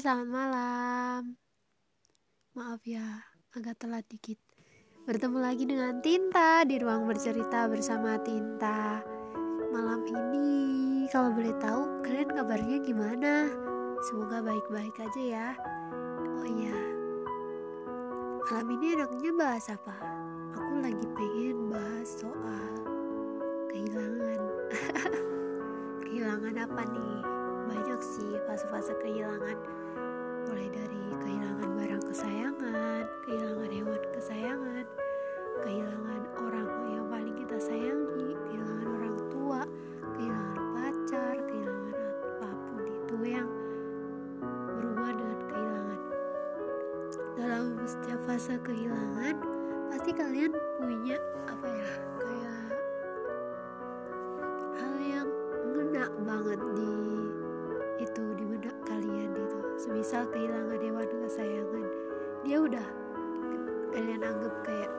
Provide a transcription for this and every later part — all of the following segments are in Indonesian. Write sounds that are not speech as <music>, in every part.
selamat malam. Maaf ya, agak telat dikit. Bertemu lagi dengan Tinta di ruang bercerita bersama Tinta. Malam ini, kalau boleh tahu, kalian kabarnya gimana? Semoga baik-baik aja ya. Oh iya, malam ini enaknya bahas apa? Aku lagi pengen bahas soal kehilangan. <laughs> kehilangan apa nih? banyak sih fase-fase kehilangan kesayangan kehilangan hewan kesayangan kehilangan orang yang paling kita sayangi kehilangan orang tua kehilangan pacar kehilangan apa pun itu yang berubah dengan kehilangan. Dalam setiap fase kehilangan pasti kalian punya apa ya kayak hal yang banget di itu di benak kalian itu. Semisal kehilangan udah kalian anggap kayak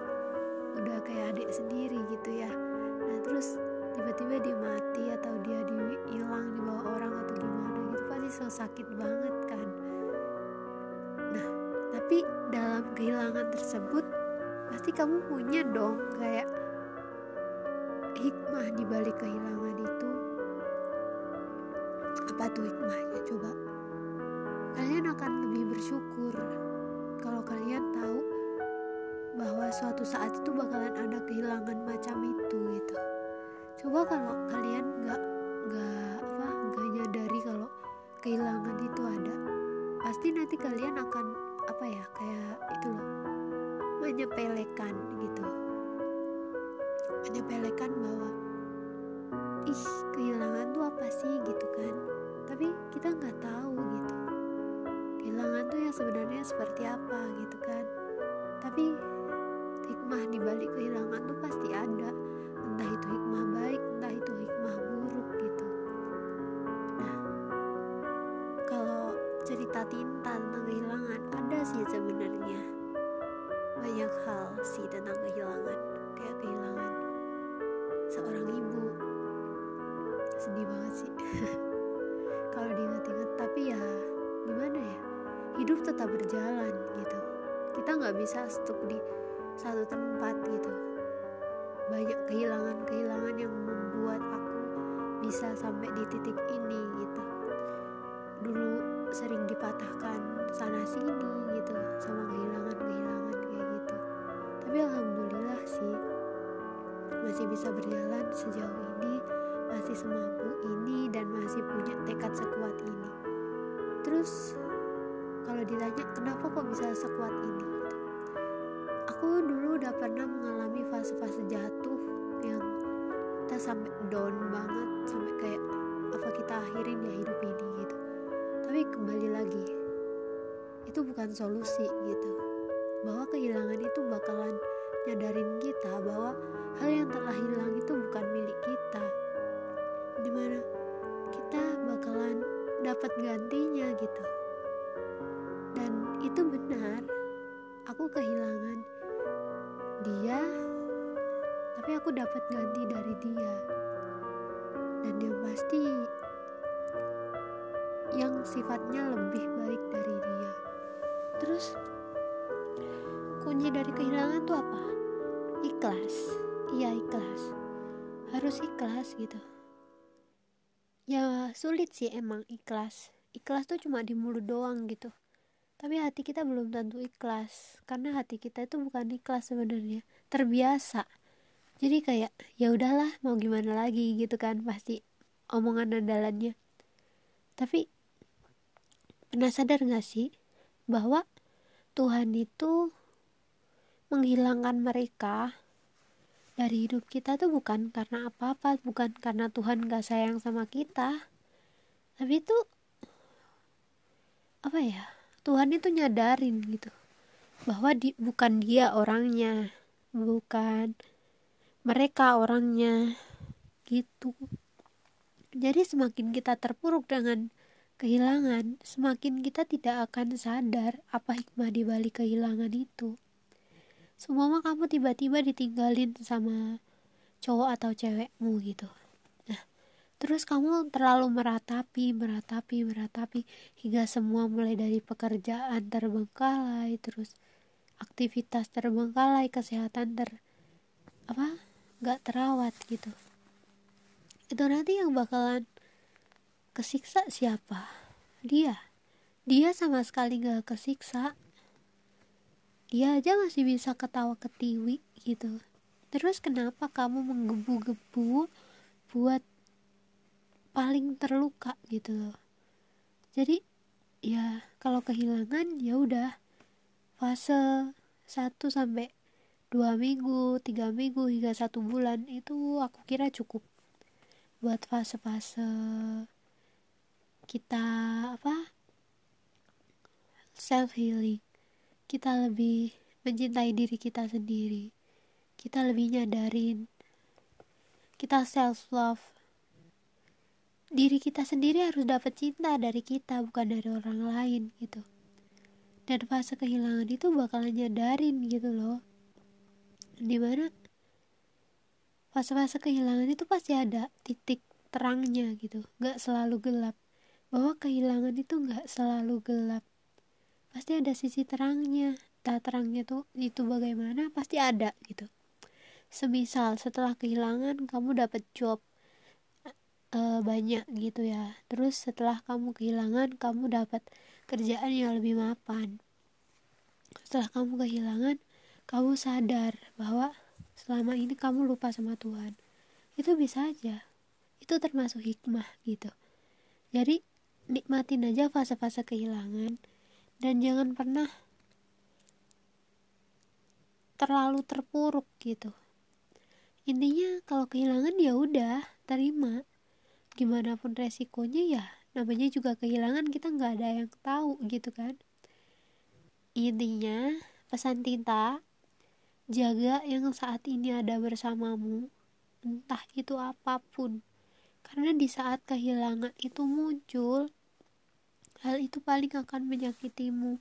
udah kayak adik sendiri gitu ya. Nah terus tiba-tiba dia mati atau dia hilang di bawah orang atau gimana gitu pasti so sakit banget kan. Nah tapi dalam kehilangan tersebut pasti kamu punya dong kayak hikmah di balik kehilangan itu. Apa tuh hikmahnya? Coba. Kalian akan lebih bersyukur kalau kalian tahu bahwa suatu saat itu bakalan ada kehilangan macam itu gitu. Coba kalau kalian nggak nggak apa nggak nyadari kalau kehilangan itu ada pasti nanti kalian akan apa ya kayak itu loh menyepelekan gitu. Menyepelekan bahwa ih kehilangan tuh apa sih? gitu kan. Tapi kita nggak tahu gitu kehilangan tuh yang sebenarnya seperti apa gitu kan. Tapi hikmah di balik kehilangan tuh pasti ada. Entah itu hikmah baik entah itu hikmah buruk gitu. Nah kalau cerita tinta tentang kehilangan ada sih sebenarnya. Banyak hal sih tentang kehilangan. Kayak kehilangan seorang ibu. Sedih banget sih. <laughs> Kalau diingat-ingat tapi ya gimana ya hidup tetap berjalan gitu. Kita nggak bisa stuck di satu tempat gitu. Banyak kehilangan-kehilangan yang membuat aku bisa sampai di titik ini gitu. Dulu sering dipatahkan sana sini gitu sama kehilangan-kehilangan kayak gitu. Tapi alhamdulillah sih masih bisa berjalan sejauh ini masih semampu ini dan masih punya tekad sekuat ini. Terus kalau ditanya kenapa kok bisa sekuat ini? Aku dulu udah pernah mengalami fase-fase jatuh yang kita sampai down banget sampai kayak apa kita akhirin ya hidup ini gitu. Tapi kembali lagi itu bukan solusi gitu. Bahwa kehilangan itu bakalan nyadarin kita bahwa hal yang telah hilang itu bukan milik kita. Di mana kita bakalan dapat gantinya gitu dan itu benar. Aku kehilangan dia tapi aku dapat ganti dari dia. Dan yang pasti yang sifatnya lebih baik dari dia. Terus kunci dari kehilangan tuh apa? Ikhlas. Iya ikhlas. Harus ikhlas gitu. Ya sulit sih emang ikhlas. Ikhlas tuh cuma di mulut doang gitu tapi hati kita belum tentu ikhlas karena hati kita itu bukan ikhlas sebenarnya terbiasa jadi kayak ya udahlah mau gimana lagi gitu kan pasti omongan andalannya tapi pernah sadar gak sih bahwa Tuhan itu menghilangkan mereka dari hidup kita tuh bukan karena apa-apa, bukan karena Tuhan gak sayang sama kita. Tapi itu apa ya? Tuhan itu nyadarin gitu. Bahwa di, bukan dia orangnya, bukan. Mereka orangnya. Gitu. Jadi semakin kita terpuruk dengan kehilangan, semakin kita tidak akan sadar apa hikmah di balik kehilangan itu. Semua kamu tiba-tiba ditinggalin sama cowok atau cewekmu gitu terus kamu terlalu meratapi meratapi meratapi hingga semua mulai dari pekerjaan terbengkalai terus aktivitas terbengkalai kesehatan ter apa nggak terawat gitu. Itu nanti yang bakalan kesiksa siapa? Dia. Dia sama sekali gak kesiksa. Dia aja masih bisa ketawa ketiwi gitu. Terus kenapa kamu menggebu-gebu buat paling terluka gitu loh. Jadi ya kalau kehilangan ya udah. Fase 1 sampai dua minggu, tiga minggu hingga satu bulan itu aku kira cukup buat fase-fase kita apa self healing kita lebih mencintai diri kita sendiri. Kita lebih nyadarin. Kita self love diri kita sendiri harus dapat cinta dari kita bukan dari orang lain gitu. Dan fase kehilangan itu bakalan nyadarin gitu loh. Di mana fase-fase kehilangan itu pasti ada titik terangnya gitu. Gak selalu gelap. Bahwa kehilangan itu gak selalu gelap. Pasti ada sisi terangnya. Tak terangnya tuh itu bagaimana pasti ada gitu. Semisal setelah kehilangan kamu dapat job uh, banyak gitu ya. Terus setelah kamu kehilangan kamu dapat kerjaan yang lebih mapan. Setelah kamu kehilangan kamu sadar bahwa selama ini kamu lupa sama Tuhan. Itu bisa aja. Itu termasuk hikmah gitu. Jadi nikmatin aja fase-fase kehilangan dan jangan pernah terlalu terpuruk gitu. Intinya kalau kehilangan ya udah terima gimana pun resikonya ya namanya juga kehilangan kita nggak ada yang tahu gitu kan. Intinya pesan tinta jaga yang saat ini ada bersamamu entah itu apa pun. Karena di saat kehilangan itu muncul hal itu paling akan menyakitimu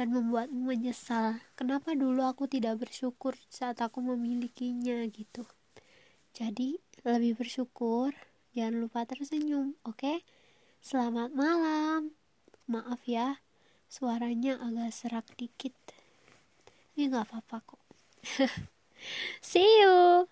dan membuatmu menyesal. Kenapa dulu aku tidak bersyukur saat aku memilikinya gitu? Jadi lebih bersyukur Jangan lupa tersenyum, oke? Okay? Selamat malam. Maaf ya, suaranya agak serak dikit. Ini gak apa-apa kok. <laughs> See you.